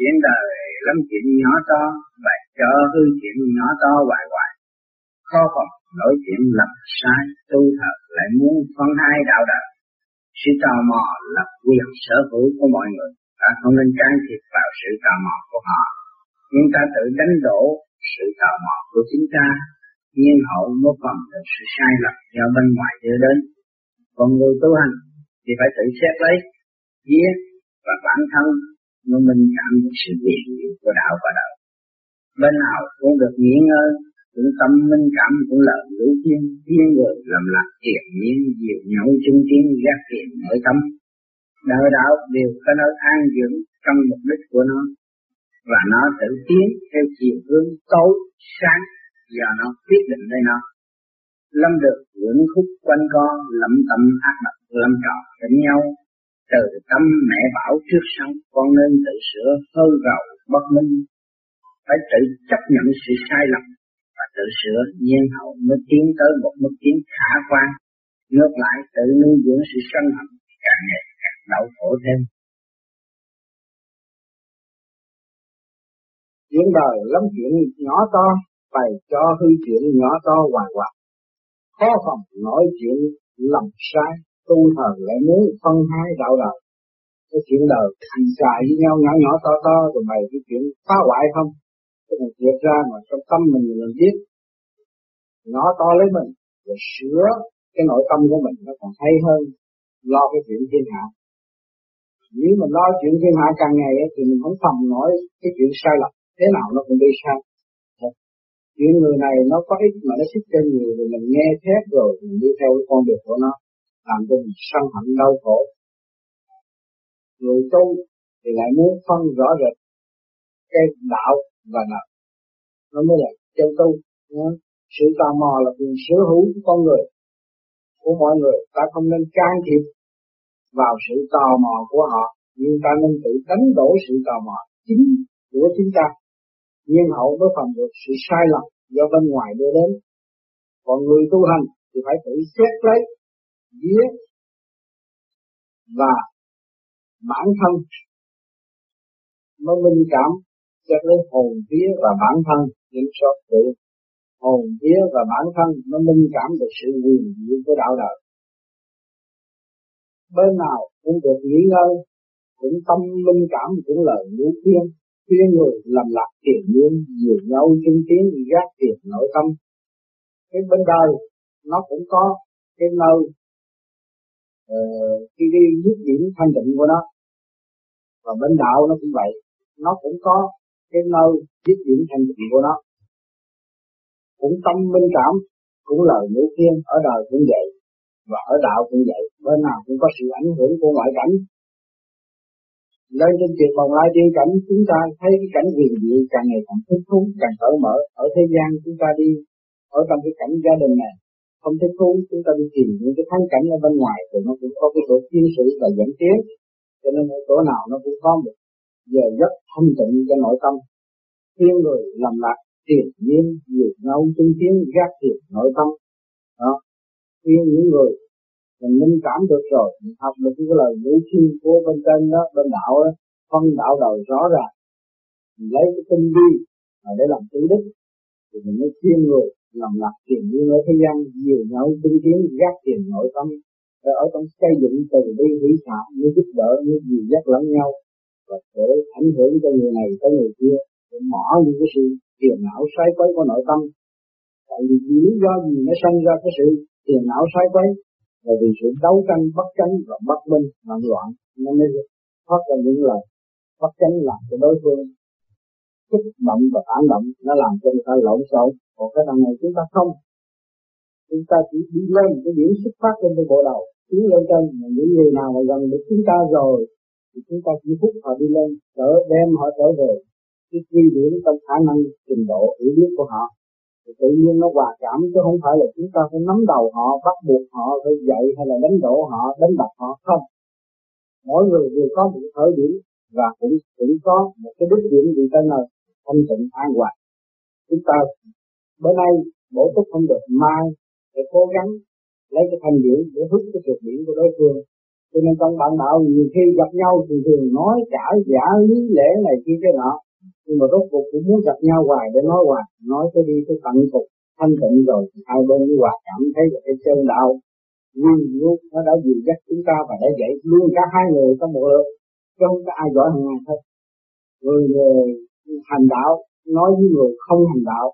chuyện đời, lắm chuyện nhỏ to, và cho hư chuyện nhỏ to hoài hoài. Khó phòng nổi chuyện lầm sai, tu thật lại muốn phân hai đạo đời. Sự tò mò là quyền sở hữu của mọi người. Ta không nên can thiệp vào sự tò mò của họ. Nhưng ta tự đánh đổ sự tò mò của chúng ta nhiên hậu một phần là sự sai lầm do bên ngoài đưa đến. Còn người tu hành thì phải tự xét lấy, giết và bản thân nó minh cảm được sự việc của đạo và đạo bên nào cũng được nghỉ ngơi, cũng tâm minh cảm, cũng lợi lũ thiên thiên người làm lạc thiện nhiên diệu nhẫn chung kiến giác tiền nội tâm. Đời đạo đều có nơi an dưỡng trong mục đích của nó, và nó tự tiến theo chiều hướng tối, sáng, do nó quyết định nơi nó. Lâm được những khúc quanh co lẩm tâm ác độc, lâm trò đánh nhau từ tâm mẹ bảo trước sau, con nên tự sửa hư rầu bất minh. Phải tự chấp nhận sự sai lầm và tự sửa nhiên hậu mới tiến tới một mức tiến khả quan. Ngược lại, tự nuôi dưỡng sự sân hận càng ngày càng đau khổ thêm. Chuyện đời lắm chuyện nhỏ to, bày cho hư chuyện nhỏ to hoài hoài khó phòng nói chuyện lầm sai tu thần lại muốn phân hai đạo đời cái chuyện đời thành xài với nhau nhỏ nhỏ to to rồi bày cái chuyện phá hoại không? Cái này thiệt ra mà trong tâm mình mình biết. Nó to lấy mình rồi sửa cái nội tâm của mình nó còn hay hơn lo cái chuyện thiên hạ. Nếu mình lo chuyện thiên hạ càng ngày ấy, thì mình không thầm nói cái chuyện sai lầm. Thế nào nó cũng đi sai. Chuyện người này nó có ích mà nó thích cho nhiều rồi mình nghe thét rồi mình đi theo cái con đường của nó làm cho mình sân hận đau khổ. Người tu thì lại muốn phân rõ rệt cái đạo và đạo nó mới là chân tu sự tò mò là quyền sở hữu của con người, của mọi người. Ta không nên can thiệp vào sự tò mò của họ, nhưng ta nên tự đánh đổ sự tò mò chính của chúng ta. Nhiên hậu mới phòng được sự sai lầm do bên ngoài đưa đến. Còn người tu hành thì phải tự xét lấy vía và bản thân. Nó minh cảm cho lấy hồn vía và bản thân. Kiểm soát tự hồn vía và bản thân, nó minh cảm được sự quyền diệu của đạo đời. Bên nào cũng được nghỉ ngơi, cũng tâm minh cảm, cũng lời ngũ khuyên khuyên người làm lạc tiền nhiên nhiều nhau chứng tiến gác tiền nội tâm. Cái bên đời, nó cũng có cái nơi Ờ, cái cái đi dứt điểm thanh tịnh của nó. Và bên đạo nó cũng vậy. Nó cũng có cái nơi dứt điểm thanh tịnh của nó. Cũng tâm minh cảm, cũng lời ngũ thiên ở đời cũng vậy. Và ở đạo cũng vậy. Bên nào cũng có sự ảnh hưởng của ngoại cảnh. Lên trên chuyện bằng lai tiên cảnh, chúng ta thấy cái cảnh huyền diệu càng ngày càng thích thú càng cởi mở. Ở thế gian chúng ta đi, ở trong cái cảnh gia đình này không thích thú, chúng ta đi tìm những cái thắng cảnh ở bên ngoài thì nó cũng có cái chỗ chuyên sử và dẫn tiến. Cho nên ở chỗ nào nó cũng có một giờ rất thanh tịnh cho nội tâm. Thiên người làm lạc, tiền nhiên, nhiều nấu chứng kiến gác thiệt nội tâm. Đó. Khuyên những người mình minh cảm được rồi, mình học được cái lời ngũ thiên của bên trên đó, bên đạo đó, phân đạo đầu rõ ràng. Mình lấy cái tinh vi mà để làm chủ đích, thì mình mới khuyên người làm lạc tiền như ở thế gian, nhiều nhau tinh tiến gác tiền nội tâm và ở trong xây dựng từ bi hỷ xả, như giúp đỡ, như dìu dắt lẫn nhau, và để ảnh hưởng cho người này tới người kia, để mỏ những cái sự tiền não sai quấy của nội tâm. Tại vì lý do gì nó sinh ra cái sự tiền não sai quấy? Là vì sự đấu tranh bất chánh và bất minh loạn loạn, nó mới thoát ra những lời bất chánh làm cho đối phương. Kích động và phản động nó làm cho người ta lộn xộn còn cái đằng này chúng ta không. Chúng ta chỉ đi lên cái điểm xuất phát lên cái bộ đầu, tiến lên trên, mà những người nào mà gần được chúng ta rồi, thì chúng ta chỉ hút họ đi lên, trở đem họ trở về. Cái quy điểm trong khả năng trình độ hiểu biết của họ. Thì tự nhiên nó hòa cảm, chứ không phải là chúng ta phải nắm đầu họ, bắt buộc họ, phải dạy hay là đánh đổ họ, đánh đập họ. Không. Mỗi người đều có một thời điểm, và cũng cũng có một cái đích điểm gì tên là thanh tịnh an hòa. Chúng ta bữa nay bổ túc không được mai phải cố gắng lấy cái thanh điển để hút cái thực điển của đối phương. Cho nên trong bạn đạo nhiều khi gặp nhau thì thường nói trả giả lý lẽ này kia cái nọ. Nhưng mà rốt cuộc cũng muốn gặp nhau hoài để nói hoài. Nói tới đi tới tận cục thanh tịnh rồi hai bên mới hòa cảm thấy là cái chân đạo nguyên luôn nó đã dìu dắt chúng ta và đã dạy luôn cả hai người trong một lượt chứ không có ai giỏi hơn ai hết. Người, người hành đạo nói với người không hành đạo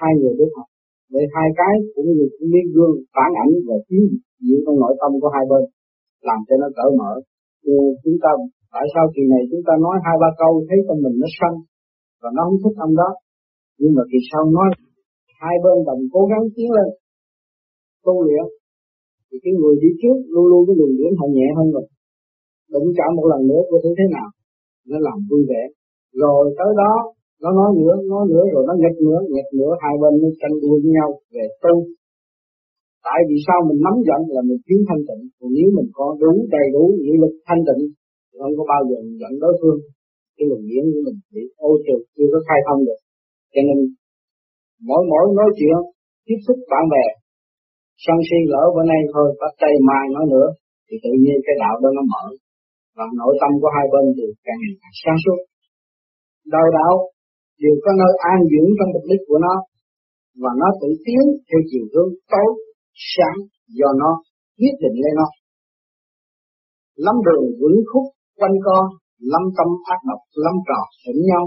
hai người biết học để hai cái cũng như cũng biết gương, phản ảnh và chiếu diễn trong nội tâm của hai bên, làm cho nó cởi mở. Như chúng ta, tại sao kỳ này chúng ta nói hai ba câu thấy trong mình nó sân và nó không thích ông đó? Nhưng mà kỳ sau nói, hai bên đồng cố gắng tiến lên, tu luyện, thì cái người đi trước luôn luôn cái đường điểm họ nhẹ hơn rồi. Đụng chạm một lần nữa có thể thế nào? Nó làm vui vẻ. Rồi tới đó nó nói nữa nói nữa rồi nó nghịch nữa nghịch nữa, hai bên nó tranh đua với nhau về tu. Tại vì sao mình nắm giận là mình thiếu thanh tịnh. Còn nếu mình có đủ, đầy đủ nghị lực thanh tịnh, thì không có bao giờ mình giận đối phương. Cái luồng điển của mình bị ô trượt, chưa có khai thông được. Cho nên, mỗi mỗi nói chuyện, tiếp xúc bạn bè, sân si lỡ bữa nay thôi, bắt tay mai nói nữa, thì tự nhiên cái đạo đó nó mở. Và nội tâm của hai bên thì càng ngày càng sáng suốt. Đầu đạo đều có nơi an dưỡng trong mục đích của nó, và nó tự tiến theo chiều hướng tối, sáng do nó quyết định lên nó. Lắm đường vững khúc quanh co, lâm tâm ác độc, lâm trò hỉnh nhau.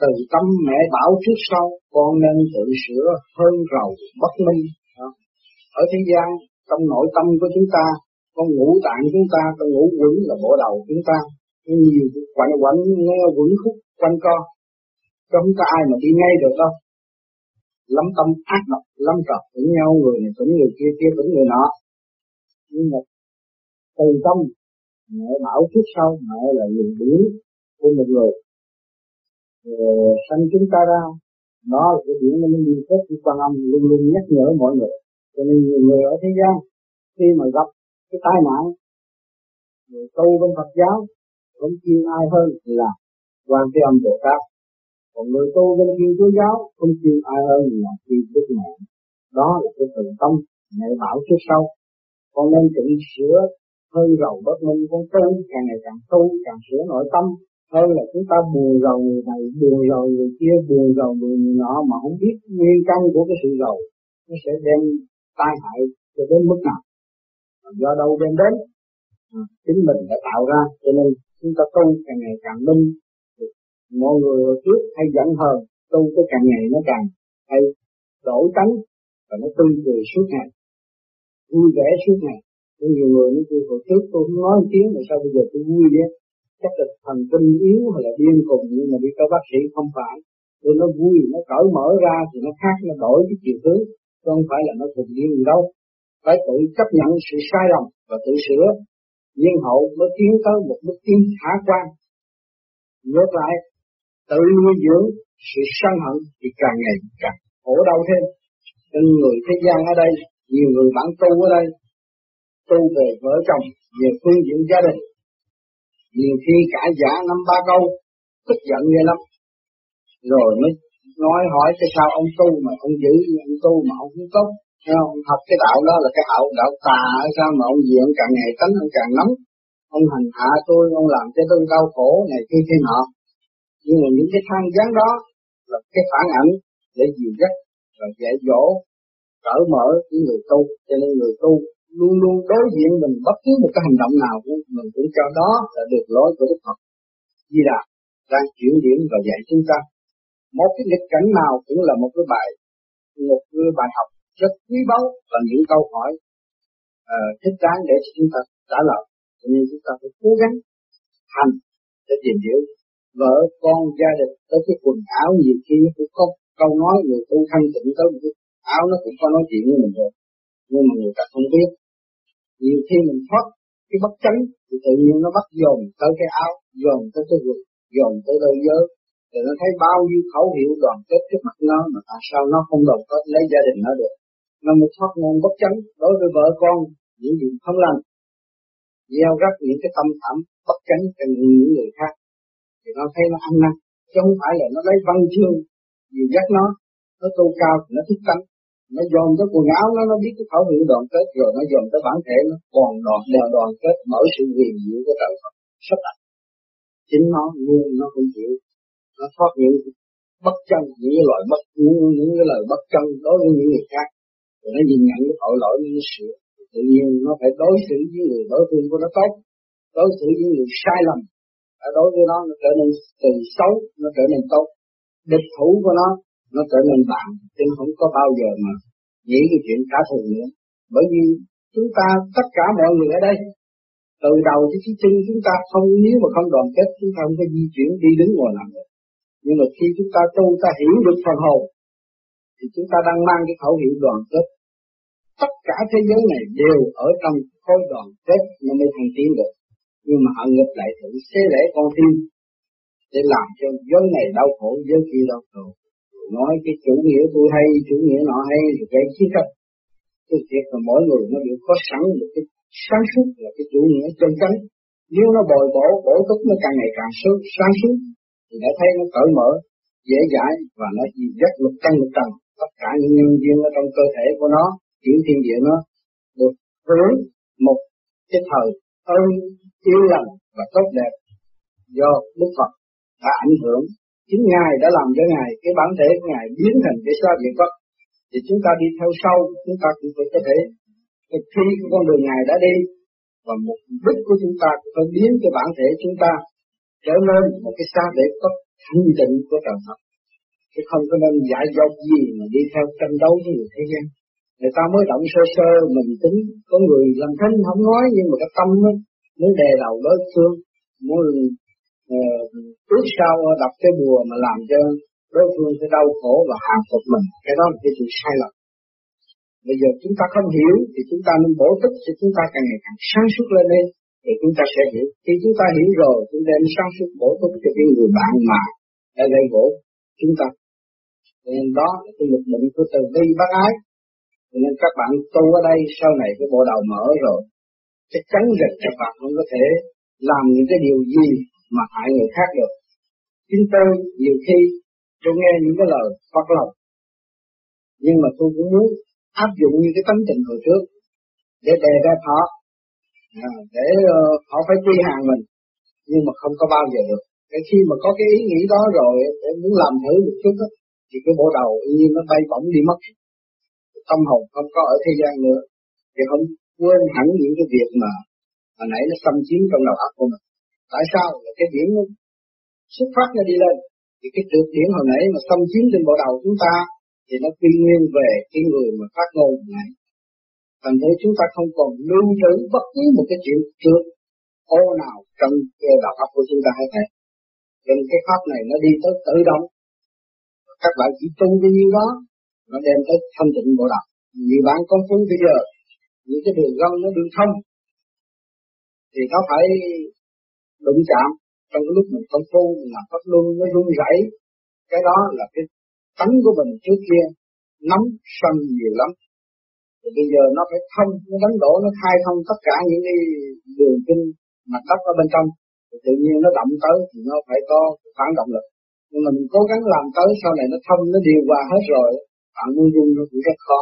Từ tâm mẹ bảo trước sau, con nên tự sửa hơn rầu bất minh. Ở thế gian, trong nội tâm của chúng ta, con ngũ tạng chúng ta, con ngũ quẩn là bộ đầu chúng ta. Nhiều quạnh quạnh nghe quẩn khúc quanh co không có ai mà đi ngay được đâu. Lắm tâm ác độc, lắm trọc với nhau, người này cũng người kia kia cũng người nọ. Nhưng mà từ tâm mẹ bảo trước sau, mẹ là người điểm của một người rồi sanh chúng ta ra. Đó là cái điểm nó đi phép của quan âm luôn luôn nhắc nhở mọi người. Cho nên nhiều người ở thế gian, khi mà gặp cái tai nạn, người tu bên Phật giáo không chuyên ai hơn là quan thế âm Bồ Tát còn người tu bên thiên chúa giáo không chịu ai hơn là khi đức mẹ. Đó là cái từ tâm mẹ bảo trước sau. Con nên tự sửa hơn rầu bất minh con tu càng ngày càng tu càng sửa nội tâm. Hơn là chúng ta buồn rầu người này buồn rầu người kia buồn rầu người nọ mà không biết nguyên căn của cái sự rầu nó sẽ đem tai hại cho đến mức nào. Do đâu đem đến? À, chính mình đã tạo ra cho nên chúng ta tu càng ngày càng minh mọi người hồi trước hay giận hờn tu tới càng ngày nó càng hay đổi tánh và nó tươi cười suốt ngày, vui vẻ suốt ngày. Có nhiều người nó kêu, hồi trước tôi không nói một tiếng, mà sao bây giờ tôi vui vậy? Chắc là thần kinh yếu hay là điên cùng nhưng mà đi có bác sĩ không phải. Tôi nó vui, nó cởi mở ra thì nó khác, nó đổi cái chiều hướng, chứ không phải là nó thùng điên đâu. Phải tự chấp nhận sự sai lầm và tự sửa. Nhưng hậu mới tiến tới một bước tiến khả quan. Ngược lại tự nuôi dưỡng, sự sân hận thì càng ngày càng khổ đau thêm. Nên người thế gian ở đây, nhiều người bản tu ở đây, tu về vợ chồng, về phương diện gia đình. Nhiều khi cả giả năm ba câu, tức giận ghê lắm. Rồi mới nói hỏi tại sao ông tu mà ông giữ, ông tu mà ông không tốt. Không? học cái đạo đó là cái đạo đạo tà sao mà ông diện càng ngày tánh ông càng nóng. Ông hành hạ tôi, ông làm cho tôi đau khổ này kia kia nọ nhưng mà những cái thang gián đó là cái phản ảnh để dìu dắt và dạy dỗ cởi mở những người tu. Cho nên người tu luôn luôn đối diện mình bất cứ một cái hành động nào của mình cũng cho đó là được lối của Đức Phật. Di Đà đang chuyển điểm và dạy chúng ta. Một cái nghịch cảnh nào cũng là một cái bài một cái bài học rất quý báu và những câu hỏi uh, thích đáng để chúng ta trả lời. Cho nên chúng ta phải cố gắng hành để tìm hiểu vợ con gia đình tới cái quần áo nhiều khi nó cũng có câu nói người tu thanh tịnh tới một cái áo nó cũng có nói chuyện với mình rồi, nhưng mà người ta không biết. Nhiều khi mình thoát cái bất chánh, thì tự nhiên nó bắt dồn tới cái áo, dồn tới cái quần, dồn tới đôi giới rồi nó thấy bao nhiêu khẩu hiệu đoàn kết trước mặt nó, mà tại sao nó không đoàn kết lấy gia đình nó được? Nó mới thoát ngôn bất chánh đối với vợ con, những gì không lành. Gieo rắc những cái tâm thảm bất chánh cho những người khác thì nó thấy nó ăn năn. Chứ không phải là nó lấy văn chương nhiều dắt nó nó tu cao thì nó thích tánh. Nó dồn tới quần áo nó nó biết cái khẩu hiệu đoàn kết rồi nó dồn tới bản thể nó còn đoàn đều đoàn kết mở sự quyền diệu của trời Phật. Sắp đặt. Chính nó nhưng nó không chịu. Nó thoát những bất chân những cái loại bất những, những cái lời bất chân đối với những người khác. Rồi nó nhìn nhận cái tội lỗi nó sửa. Tự nhiên nó phải đối xử với người đối phương của nó tốt đối xử với người sai lầm đối với nó nó trở nên từ xấu, nó trở nên tốt. Địch thủ của nó nó trở nên bạn chứ không có bao giờ mà nghĩ cái chuyện trả thù nữa. Bởi vì chúng ta, tất cả mọi người ở đây, từ đầu tới cái chân chúng ta, không, nếu mà không đoàn kết, chúng ta không có di chuyển đi đứng ngồi làm được nhưng mà khi chúng ta tu, ta hiểu được phần hồn, thì chúng ta đang mang cái khẩu hiệu đoàn kết. Tất cả thế giới này đều ở trong khối đoàn kết nó mới thành tiến được nhưng mà họ ngược lại thử xế lễ con tim để làm cho giới này đau khổ giới kia đau khổ. Nói cái chủ nghĩa tôi hay, chủ nghĩa nọ hay rồi gây chi cấp tôi thiệt là mỗi người nó đều có sẵn một cái sáng suốt là cái chủ nghĩa chân chánh. Nếu nó bồi bổ bổ túc nó càng ngày càng sớm, sáng suốt, thì đã thấy nó cởi mở, dễ dãi và nó chỉ rất lục căn lục trần tất cả những nhân viên ở trong cơ thể của nó, chuyển thiên địa nó được hướng một cái thời ơn yên lành và tốt đẹp do Đức Phật đã ảnh hưởng. Chính Ngài đã làm cho Ngài cái bản thể của Ngài biến thành cái sao diệt Phật. Thì chúng ta đi theo sau chúng ta cũng phải có thể thực thi cái con đường Ngài đã đi và mục đích của chúng ta phải biến cái bản thể chúng ta trở nên một cái xa để Phật thanh tịnh của trời Phật. Chứ không có nên giải dột gì mà đi theo tranh đấu với người thế gian. Người ta mới động sơ sơ mình tính có người làm thinh không nói nhưng mà cái tâm ấy, muốn đè đầu đối phương muốn uh, sau đọc đập cái bùa mà làm cho đối phương phải đau khổ và hạ phục mình. Cái đó là cái chuyện sai lầm. Bây giờ chúng ta không hiểu thì chúng ta nên bổ túc cho chúng ta càng ngày càng sáng suốt lên đi thì chúng ta sẽ hiểu. Khi chúng ta hiểu rồi chúng ta nên sáng suốt bổ túc cho cái người bạn mà đã gây gỗ chúng ta. Nên đó là cái lực lượng của từ bi bác ái. Nên các bạn tu ở đây sau này cái bộ đầu mở rồi chắc chắn rằng các bạn không có thể làm những cái điều gì mà hại người khác được. Chính tôi nhiều khi tôi nghe những cái lời phát lòng. Nhưng mà tôi cũng muốn áp dụng như cái tấm tình hồi trước để đề ra họ à, để ờ, họ phải quy hàng mình. Nhưng mà không có bao giờ được. Cái khi mà có cái ý nghĩ đó rồi để muốn làm thử một chút đó, thì cái bộ đầu như nó bay bổng đi mất. Tâm hồn không có ở thế gian nữa. Thì không quên hẳn những cái việc mà hồi nãy nó xâm chiếm trong đầu óc của mình. Tại sao? Là cái điểm nó xuất phát nó đi lên. Thì cái trượt điểm hồi nãy mà xâm chiếm trên bộ đầu chúng ta thì nó quy nguyên về cái người mà phát ngôn này thành thế chúng ta không còn lưu trữ bất cứ một cái chuyện trượt ô nào trong cái đạo óc của chúng ta hay thế nên cái pháp này nó đi tới tự động. Các bạn chỉ tu cái nhiêu đó, nó đem tới thanh tịnh bộ đạo nhiều bạn công phu bây giờ những cái đường gân nó đường thông, thì nó phải đụng chạm trong cái lúc mình công phu mình làm pháp luân nó run rẩy. Cái đó là cái tánh của mình trước kia nắm sân nhiều lắm. Thì bây giờ nó phải thông, nó đánh đổ, nó khai thông tất cả những cái đường kinh mạch đất ở bên trong. Thì tự nhiên nó động tới thì nó phải có phản động lực. Nhưng mà mình cố gắng làm tới, sau này nó thông, nó điều hòa hết rồi, bạn muốn dung nó cũng rất khó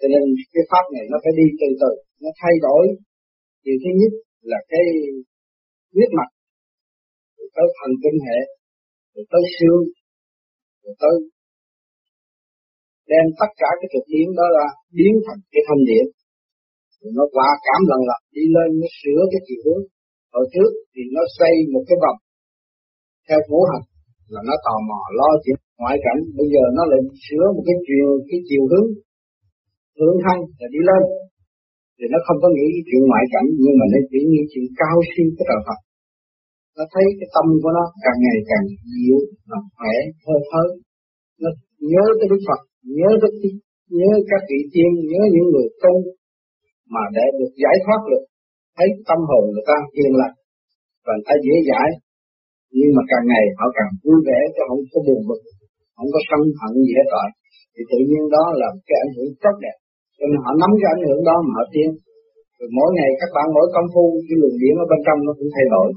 cho nên cái pháp này nó phải đi từ từ, nó thay đổi. Điều thứ nhất là cái huyết mạch, rồi tới thần kinh hệ, rồi tới xương, rồi tới đem tất cả cái thực điểm đó là biến thành cái thanh điện rồi nó qua cảm lần lặp đi lên nó sửa cái chiều hướng. Hồi trước thì nó xây một cái vòng theo ngũ hành, là nó tò mò lo chuyện ngoại cảnh. Bây giờ nó lại sửa một cái chiều cái chiều hướng hướng thân là đi lên. Thì nó không có nghĩ chuyện ngoại cảnh nhưng mà nó chỉ nghĩ chuyện cao siêu của trời Phật. Nó thấy cái tâm của nó càng ngày càng dịu và khỏe thơ thớ nó nhớ tới Đức Phật nhớ tới nhớ các vị tiên nhớ những người tu mà để được giải thoát được. Thấy tâm hồn người ta yên lặng, và người ta dễ giải nhưng mà càng ngày họ càng vui vẻ chứ không có buồn bực không có sân hận gì hết rồi thì tự nhiên đó là cái ảnh hưởng tốt đẹp. Cho nên họ nắm cái ảnh hưởng đó mà họ tiến. Rồi mỗi ngày các bạn mỗi công phu, cái luồng điểm ở bên trong nó cũng thay đổi.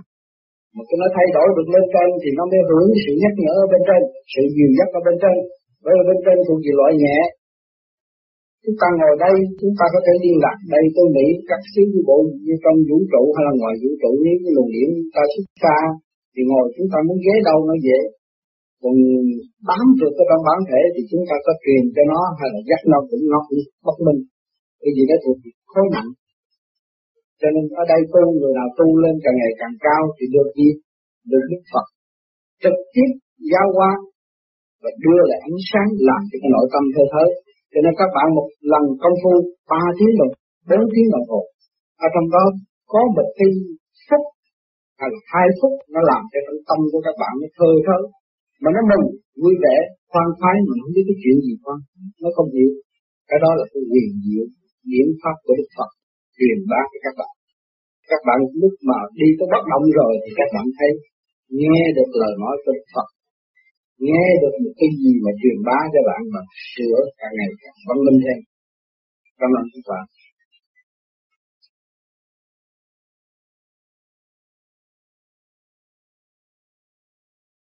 Mà cái nó thay đổi được lên trên thì nó mới hưởng sự nhắc nhở ở bên trên, sự dìu dắt ở bên trên. Bởi vì bên trên thuộc về loại nhẹ. Chúng ta ngồi đây, chúng ta có thể liên lạc đây, tôi nghĩ các xứ như bộ như trong vũ trụ hay là ngoài vũ trụ, nếu cái luồng điểm ta xuất xa thì ngồi chúng ta muốn ghế đâu nó dễ còn bám được cái trong bản thể thì chúng ta có truyền cho nó hay là dắt nó cũng nó cũng bất minh. Cái gì đó thuộc khối nặng cho nên ở đây tu người nào tu lên càng ngày càng cao thì được gì? Được Đức Phật. Trực tiếp giao qua và đưa lại ánh sáng làm cho cái nội tâm thơ thới cho nên các bạn một lần công phu, ba tiếng đồng, bốn tiếng đồng hồ. Ở trong đó có một cái phút hay là hai phút nó làm cho trong tâm của các bạn nó thơ thới mà nó mừng, vui vẻ, khoan khoái mà không biết cái chuyện gì khoan. Nó không hiểu. Cái đó là cái quyền diệu điển pháp của Đức Phật, truyền bá cho các bạn. Các bạn lúc mà đi tới bất động rồi thì các bạn thấy, nghe được lời nói của Đức Phật. Nghe được một cái gì mà truyền bá cho bạn mà sửa càng ngày càng văn minh thêm. Cảm ơn các bạn